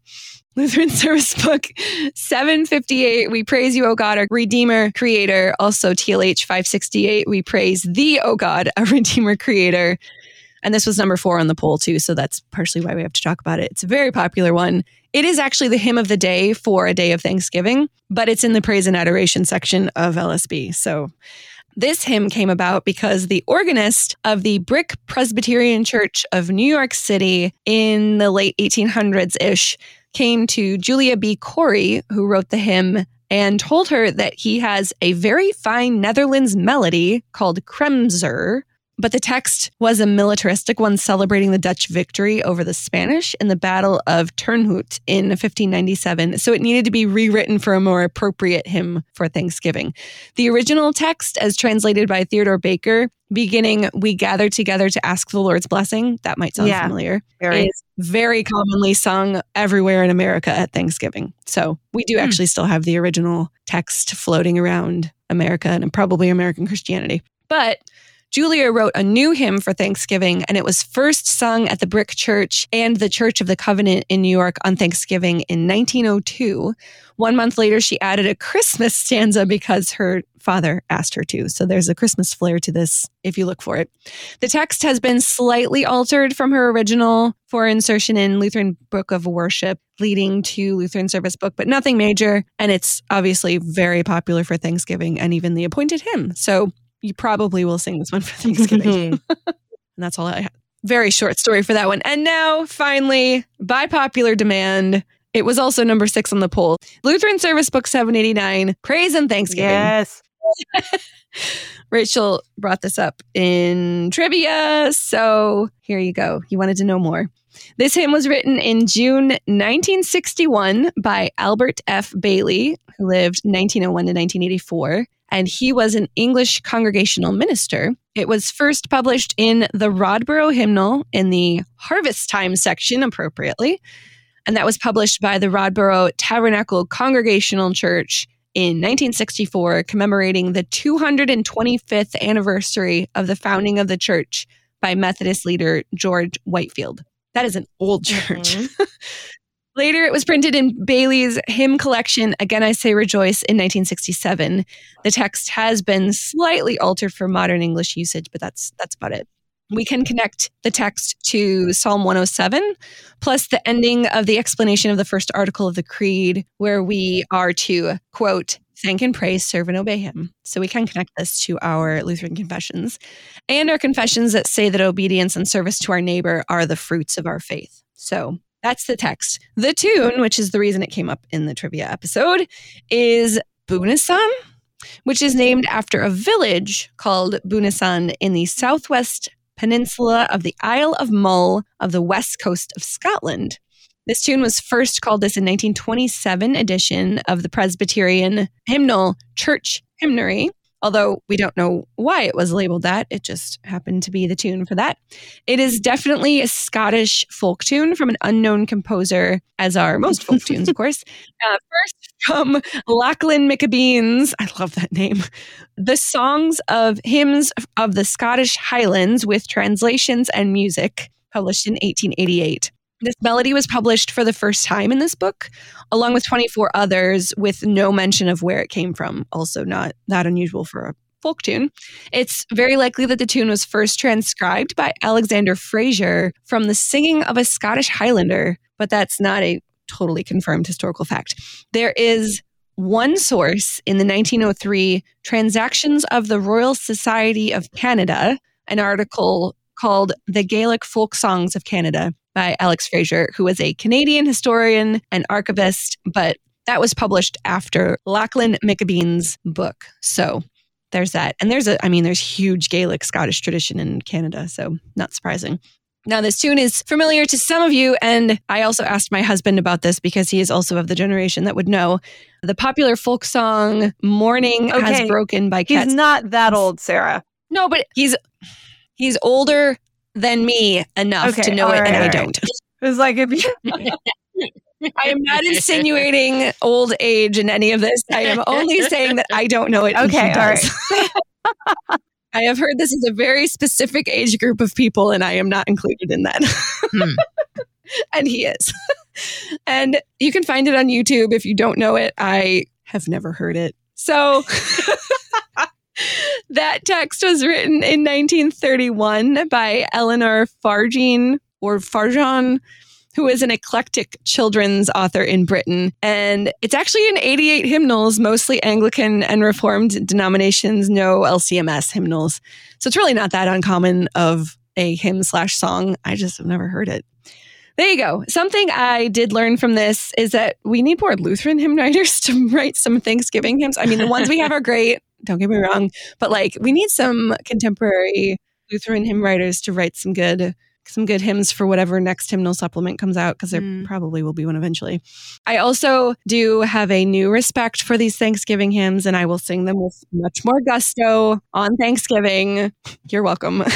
Lutheran Service Book 758, we praise you, O God, our Redeemer, Creator. Also, TLH 568, we praise thee, O God, our Redeemer, Creator. And this was number four on the poll, too. So that's partially why we have to talk about it. It's a very popular one. It is actually the hymn of the day for a day of Thanksgiving, but it's in the praise and adoration section of LSB. So this hymn came about because the organist of the Brick Presbyterian Church of New York City in the late 1800s ish came to Julia B. Cory, who wrote the hymn, and told her that he has a very fine Netherlands melody called Kremser, but the text was a militaristic one celebrating the Dutch victory over the Spanish in the Battle of Turnhout in 1597. So it needed to be rewritten for a more appropriate hymn for Thanksgiving. The original text, as translated by Theodore Baker, beginning, We gather together to ask the Lord's blessing, that might sound Yeah, familiar, Very. is very commonly sung everywhere in America at Thanksgiving. So we do Hmm. actually still have the original text floating around America and probably American Christianity. But Julia wrote a new hymn for Thanksgiving, and it was first sung at the Brick Church and the Church of the Covenant in New York on Thanksgiving in 1902. One month later, she added a Christmas stanza because her father asked her to. So there's a Christmas flair to this if you look for it. The text has been slightly altered from her original for insertion in Lutheran Book of Worship, leading to Lutheran Service Book, but nothing major. And it's obviously very popular for Thanksgiving and even the appointed hymn. So you probably will sing this one for Thanksgiving. Mm-hmm. and that's all I have. Very short story for that one. And now, finally, by popular demand, it was also number six on the poll. Lutheran Service Book 789, Praise and Thanksgiving. Yes. Rachel brought this up in trivia. So here you go. You wanted to know more. This hymn was written in June 1961 by Albert F. Bayly, who lived 1901 to 1984. And he was an English congregational minister. It was first published in the Rodborough Hymnal in the Harvest Time section, appropriately. And that was published by the Rodborough Tabernacle Congregational Church in 1964, commemorating the 225th anniversary of the founding of the church by Methodist leader George Whitefield. That is an old mm-hmm. church. Later, it was printed in Bayly's hymn collection, Again I Say Rejoice, in 1967. The text has been slightly altered for modern English usage, but that's that's about it. We can connect the text to Psalm 107, plus the ending of the explanation of the first article of the Creed, where we are to quote, thank and praise, serve and obey him. So we can connect this to our Lutheran confessions and our confessions that say that obedience and service to our neighbor are the fruits of our faith. So that's the text. The tune, which is the reason it came up in the trivia episode, is Bunessan, which is named after a village called Bunessan in the southwest peninsula of the Isle of Mull of the west coast of Scotland. This tune was first called this in 1927 edition of the Presbyterian hymnal Church Hymnary, although we don't know why it was labeled that. It just happened to be the tune for that. It is definitely a Scottish folk tune from an unknown composer, as are most folk tunes, of course. Uh, first from Lachlan Macbean's. I love that name. The songs of hymns of the Scottish Highlands with translations and music, published in 1888. This melody was published for the first time in this book, along with 24 others, with no mention of where it came from. Also, not that unusual for a folk tune. It's very likely that the tune was first transcribed by Alexander Fraser from the singing of a Scottish Highlander, but that's not a totally confirmed historical fact. There is one source in the 1903 Transactions of the Royal Society of Canada, an article called The Gaelic Folk Songs of Canada by Alex Fraser, who was a Canadian historian and archivist, but that was published after Lachlan Macbean's book. So there's that. And there's a, I mean, there's huge Gaelic Scottish tradition in Canada, so not surprising. Now, this tune is familiar to some of you, and I also asked my husband about this because he is also of the generation that would know. The popular folk song "Morning Okay. Has Broken" by He's not that old, Sarah. no, but he's he's older than me enough Okay, to know it, right, and I don't. It's like if you I am not insinuating old age in any of this. I am only saying that I don't know it. Okay, all does. I have heard this is a very specific age group of people, and I am not included in that. Hmm. and he is. and you can find it on YouTube if you don't know it. I have never heard it. So that text was written in 1931 by Eleanor Farjeon or Farjan, who is an eclectic children's author in Britain. And it's actually in 88 hymnals, mostly Anglican and Reformed denominations, no LCMS hymnals. So it's really not that uncommon of a hymn slash song. I just have never heard it. There you go. Something I did learn from this is that we need more Lutheran hymn writers to write some Thanksgiving hymns. I mean, the ones we have are great. Don't get me wrong, but like we need some contemporary Lutheran hymn writers to write some good some good hymns for whatever next hymnal supplement comes out because there Mm. probably will be one eventually. I also do have a new respect for these Thanksgiving hymns and I will sing them with much more gusto on Thanksgiving. You're welcome.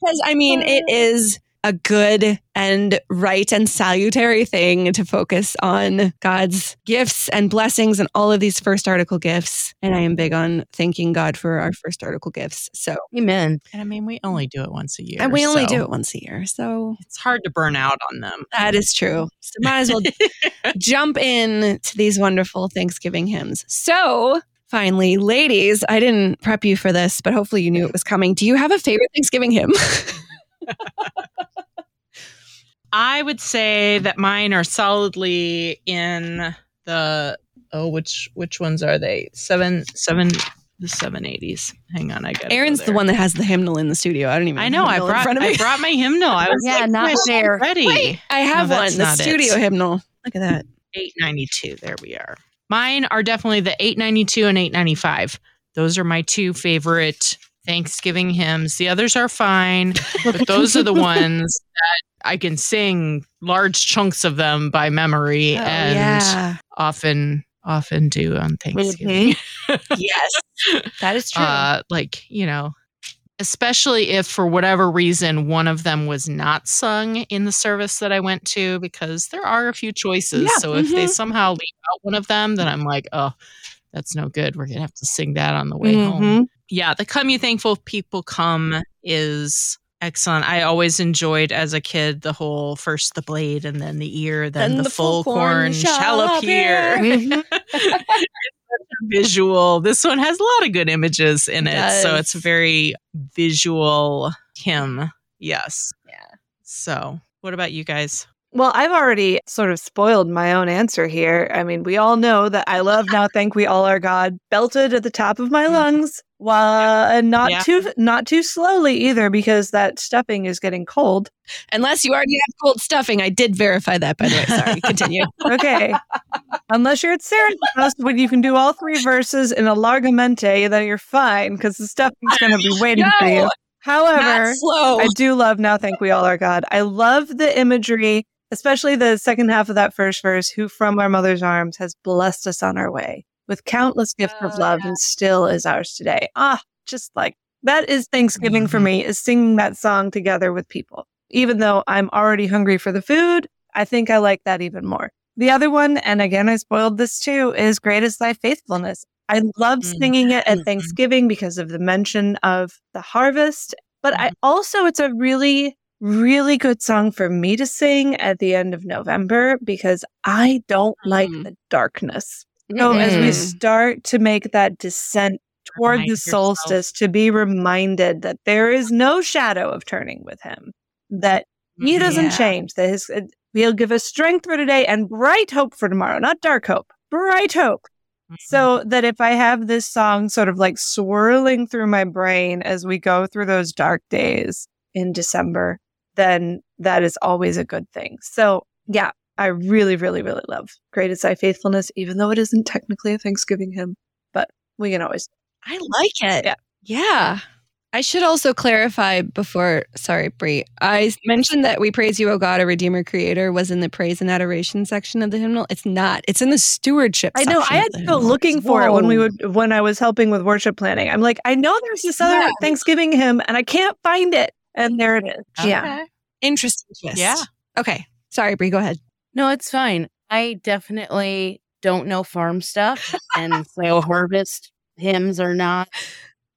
Because I mean, it is a good and right and salutary thing to focus on God's gifts and blessings and all of these first article gifts. And I am big on thanking God for our first article gifts. So, Amen. And I mean, we only do it once a year. and we only so do it once a year. So It's hard to burn out on them. that is true. So might as well jump in to these wonderful Thanksgiving hymns. So, finally, ladies, I didn't prep you for this, but hopefully you knew it was coming. Do you have a favorite Thanksgiving hymn? I would say that mine are solidly in the oh, which which ones are they? Seven seven the seven eighties. Hang on, I got Erin's the one that has the hymnal in the studio. I don't even. I know. a I hymnal in brought front of me. I brought my hymnal. I was Yeah, like, not "Where's it fair." Ready. Wait, I have No, one. The not it. studio hymnal. Look at that. 892. There we are. Mine are definitely the 892 and 895. Those are my two favorite Thanksgiving hymns. The others are fine, but those are the ones that I can sing large chunks of them by memory Oh, and yeah. often often do on Thanksgiving. yes, that is true. Uh like, you know, especially if for whatever reason one of them was not sung in the service that I went to because there are a few choices. Yeah, so if they mhm. somehow leave out one of them, then I'm like, oh, that's no good. We're gonna have to sing that on the way home. Yeah, the Come You Thankful People Come is excellent. I always enjoyed as a kid the whole first the blade and then the ear, then, the, full corn, shall appear. Visual. This one has a lot of good images in it. It So it's a very visual hymn. Yes. Yeah. So what about you guys? Well, I've already sort of spoiled my own answer here. I mean, we all know that I love now thank we all our God belted at the top of my Mhm. lungs while and not Yeah. too not too slowly either because that stuffing is getting cold. Unless you already have cold stuffing. I did verify that, by the way. Sorry, continue. Okay. Unless you're at Sarah's house when you can do all three verses in a largamente, then you're fine because the stuffing's going to be waiting for you. However, slow. I do love Now Thank We All Our God. I love the imagery, especially the second half of that first verse, who from our mother's arms has blessed us on our way with countless gifts of Oh, love and still is ours today. Ah, just like that is Thanksgiving for Mhm. me, is singing that song together with people. Even though I'm already hungry for the food, I think I like that even more. The other one, and again, I spoiled this too, is Great is Thy Faithfulness. I love singing it at Mhm. Thanksgiving because of the mention of the harvest. But I Mhm. also, it's a really, really good song for me to sing at the end of November because I don't like Mhm. the darkness. So as we Mhm. start to make that descent toward Remind the yourself. solstice, to be reminded that there is no shadow of turning with him, that he doesn't Yeah. change, that his, uh, he'll give us strength for today and bright hope for tomorrow, not dark hope, bright hope. So that if I have this song sort of like swirling through my brain as we go through those dark days in December, then that is always a good thing. So yeah, I really, really, really love Great is Thy Faithfulness, even though it isn't technically a Thanksgiving hymn, but we can always. I like it. Yeah. Yeah. I should also clarify before, sorry, Bri. I mentioned that we praise you, O God, a Redeemer, Creator, was in the praise and adoration section of the hymnal. It's not. It's in the stewardship. I know. I had to go looking for it when we Whoa. would when I was helping with worship planning. I'm like, I know there's this other Yeah. Thanksgiving hymn, and I can't find it. And there it is. Yeah. Interesting twist. Yeah. Okay. Sorry, Bri. Go ahead. No, it's fine. I definitely don't know farm stuff, and so harvest hymns are not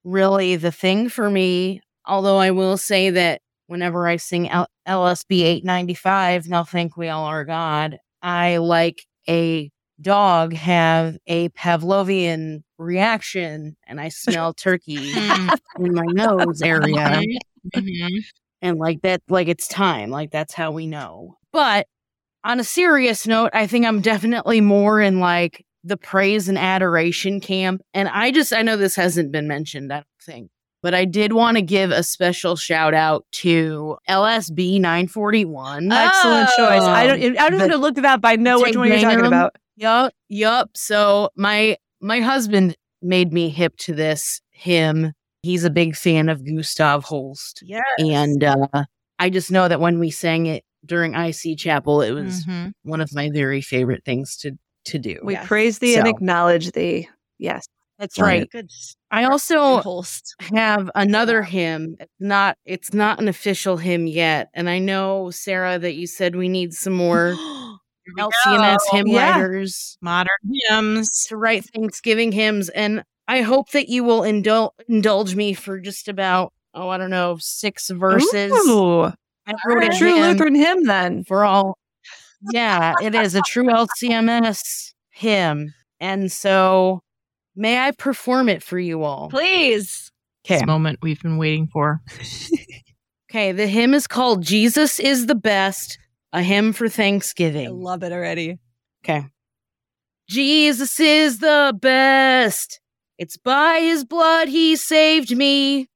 really the thing for me. Although I will say that whenever I sing L- LSB 895, Now Thank We All Our God, I like a dog have a Pavlovian reaction and I smell turkey Mm. in my nose area Mhm. and like that like it's time like that's how we know but on a serious note i think i'm definitely more in like the praise and adoration camp and i just i know this hasn't been mentioned i don't think but i did want to give a special shout out to lsb 941 Excellent choice. I don't. I don't The- have to look it up. I know which one you're talking about. Yup, yup. So my my husband made me hip to this hymn. He's a big fan of Gustav Holst. Yeah. And uh, I just know that when we sang it during IC Chapel, it was Mhm. one of my very favorite things to to do. We Yes. praise thee and acknowledge thee. Yes. That's Right. right. Good. I also Holst. have another hymn. It's not it's not an official hymn yet. And I know, Sarah, that you said we need some more LCMS hymn Yeah. writers. Modern hymns. to write Thanksgiving hymns, and I hope that you will indul- indulge me for just about oh I don't know six verses. Ooh, I wrote a true Lutheran hymn then. for all. Yeah, it is a true LCMS hymn, and so may I perform it for you all? Please. Okay, This moment we've been waiting for. okay. The hymn is called "Jesus is the Best," a hymn for Thanksgiving. I love it already. Okay. Jesus is the best. It's by his blood he saved me.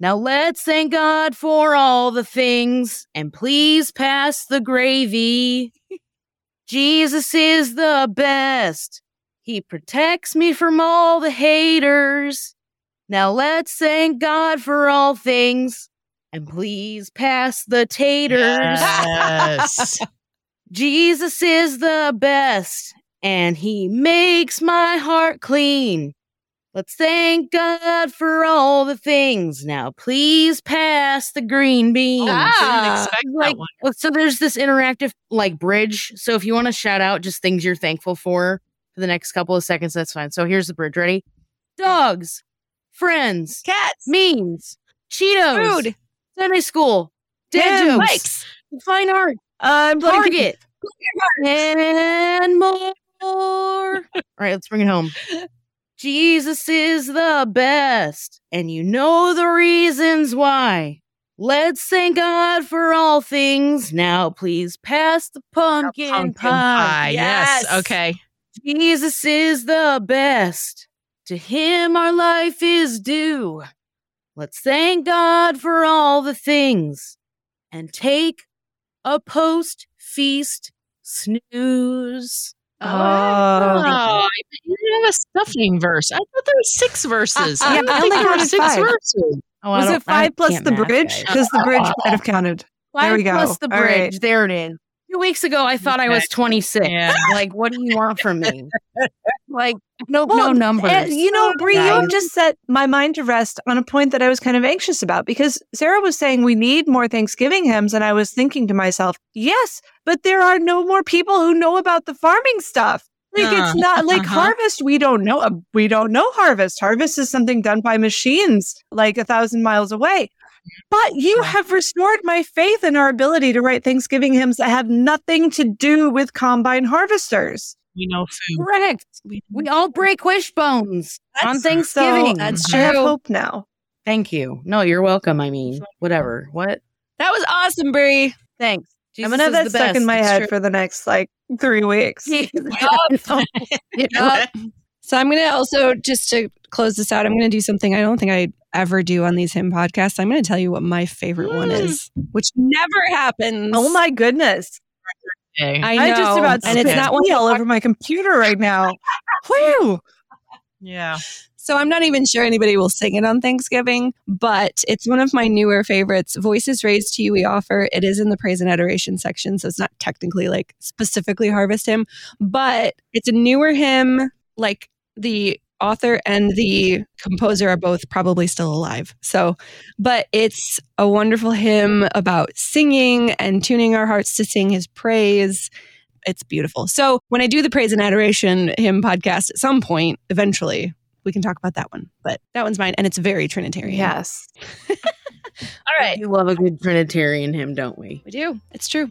Now let's thank God for all the things and please pass the gravy. Jesus is the best. He protects me from all the haters. Now let's thank God for all things and please pass the taters. Yes. Jesus is the best, and he makes my heart clean. Let's thank God for all the things. Now, please pass the green beans. Didn't Ah, expect that like, one. so there's this interactive like bridge. So if you want to shout out just things you're thankful for for the next couple of seconds, that's fine. So here's the bridge. Ready? Dogs, friends, cats. memes, Cheetos, Food. Sunday school, dad jokes, Bikes. fine art, I'm Target. And more. All right, let's bring it home. Jesus is the best, and you know the reasons why. Let's thank God for all things. Now, please pass the pumpkin, Pumpkin pie. pie. Yes. Yes. Okay. Jesus is the best. To him our life is due. Let's thank God for all the things and take a post feast snooze. Oh. Oh, you didn't have a stuffing verse. I thought there were six verses. I Yeah, don't I think only there were six five. verses. Oh, Was don't- it I five plus the bridge? Because the bridge oh. might have counted. Five There we go. plus the bridge. right. There it is. Two weeks ago, I thought I was 26. Yeah. Like, what do you want from me? like, no, no Well, numbers. And, you know, Bri, you have just set my mind to rest on a point that I was kind of anxious about because Sarah was saying we need more Thanksgiving hymns. And I was thinking to myself, yes, but there are no more people who know about the farming stuff. Like Uh, it's not like uh-huh. harvest. We don't know. uh, We don't know harvest. Harvest is something done by machines like a thousand miles away. But you Right. have restored my faith in our ability to write Thanksgiving hymns that have nothing to do with combine harvesters. We know food. correct. We all break wishbones on That's- Thanksgiving. that's true. I have hope now. Thank you. No, you're welcome. I mean, whatever. What? That was awesome, Bri. Thanks. Jesus I'm gonna have that the stuck in my It's head true. for the next like three weeks. Yup. So I'm going to also, just to close this out, I'm going to do something I don't think I ever do on these hymn podcasts. I'm going to tell you what my favorite one Mm. is, which never happens. Oh my goodness! Okay. I know. I'm just about and it's not one tea all over my computer right now. Whew! Yeah. So I'm not even sure anybody will sing it on Thanksgiving, but it's one of my newer favorites. Voices Raised to You, we offer. It is in the praise and adoration section, so it's not technically like specifically Harvest Hymn, but it's a newer hymn. Like the author and the composer are both probably still alive. So, but it's a wonderful hymn about singing and tuning our hearts to sing his praise. It's beautiful. So, when I do the praise and adoration hymn podcast at some point, eventually, we can talk about that one. But that one's mine and it's very Trinitarian. Yes. All right. We love a good Trinitarian hymn, don't we? We do. It's true.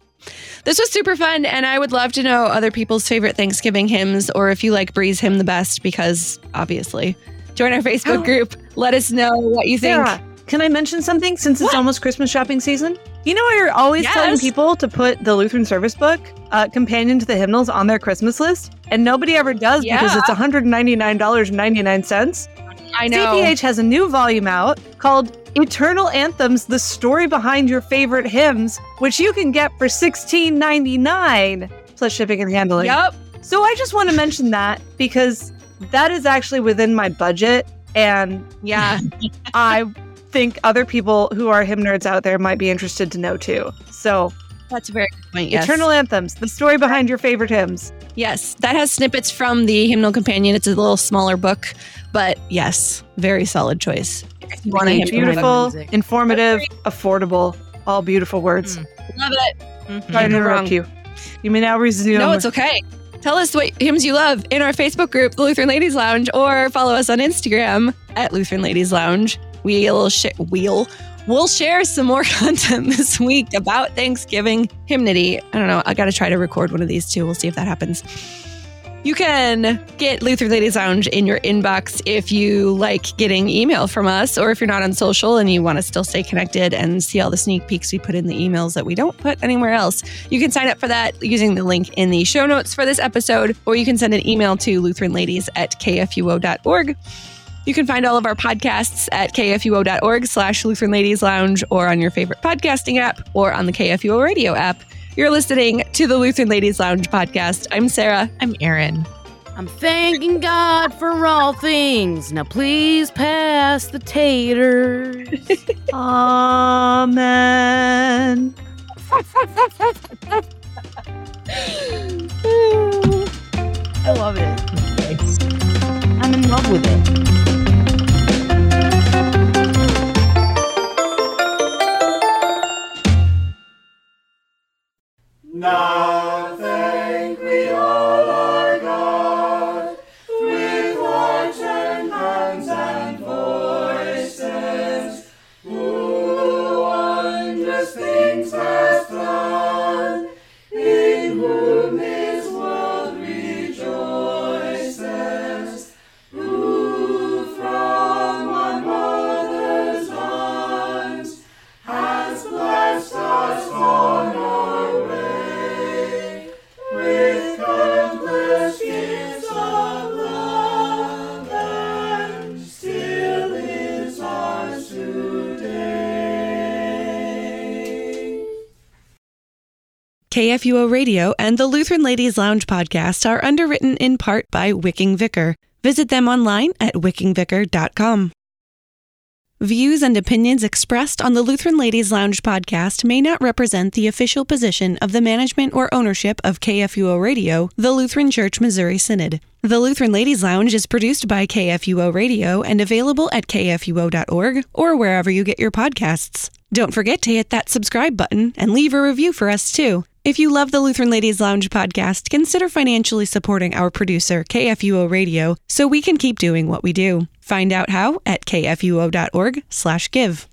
This was super fun, and I would love to know other people's favorite Thanksgiving hymns, or if you like Bri's hymn the best, because obviously, join our Facebook Oh. group. Let us know what you think. Sarah, can I mention something since it's What? almost Christmas shopping season? You know, you're always telling people to put the Lutheran Service Book, uh, companion to the hymnals, on their Christmas list, and nobody ever does because it's $199.99. I know. CPH has a new volume out called Eternal Anthems: The Story Behind Your Favorite Hymns, which you can get for $16.99 plus shipping and handling. Yep. So I just want to mention that because that is actually within my budget and Yeah. I think other people who are hymn nerds out there might be interested to know too. So, That's a very good point. Yes. Eternal Anthems, the story behind your favorite hymns. Yes. That has snippets from the hymnal companion. It's a little smaller book, but yes, very solid choice. If you want a Very hymn behind the Beautiful, informative, affordable, all beautiful words. Mm. Love it. Mhm. Sorry to interrupt wrong. you. You may now resume. No, it's okay. Tell us what hymns you love in our Facebook group, the Lutheran Ladies Lounge, or follow us on Instagram at Lutheran Ladies Lounge. We'll sh- we'll we'll share some more content this week about Thanksgiving hymnody. I don't know. I got to try to record one of these too. We'll see if that happens. You can get Lutheran Ladies Lounge in your inbox if you like getting email from us, or if you're not on social and you want to still stay connected and see all the sneak peeks we put in the emails that we don't put anywhere else. You can sign up for that using the link in the show notes for this episode, or you can send an email to lutheranladies at kfuo.org. You can find all of our podcasts at kfuo.org slash Lutheran Ladies Lounge or on your favorite podcasting app or on the KFUO radio app. You're listening to the Lutheran Ladies Lounge podcast. I'm Sarah. I'm Erin. I'm thanking God for all things. Now please pass the taters. Amen. I love it. I'm in love with it. KFUO Radio and the Lutheran Ladies Lounge podcast are underwritten in part by Wicking Vicar. Visit them online at wickingvicar.com. Views and opinions expressed on the Lutheran Ladies Lounge podcast may not represent the official position of the management or ownership of KFUO Radio, the Lutheran Church Missouri Synod. The Lutheran Ladies Lounge is produced by KFUO Radio and available at kfuo.org or wherever you get your podcasts. Don't forget to hit that subscribe button and leave a review for us too. If you love the Lutheran Ladies Lounge podcast, consider financially supporting our producer, KFUO Radio, so we can keep doing what we do. Find out how at kfuo.org/give.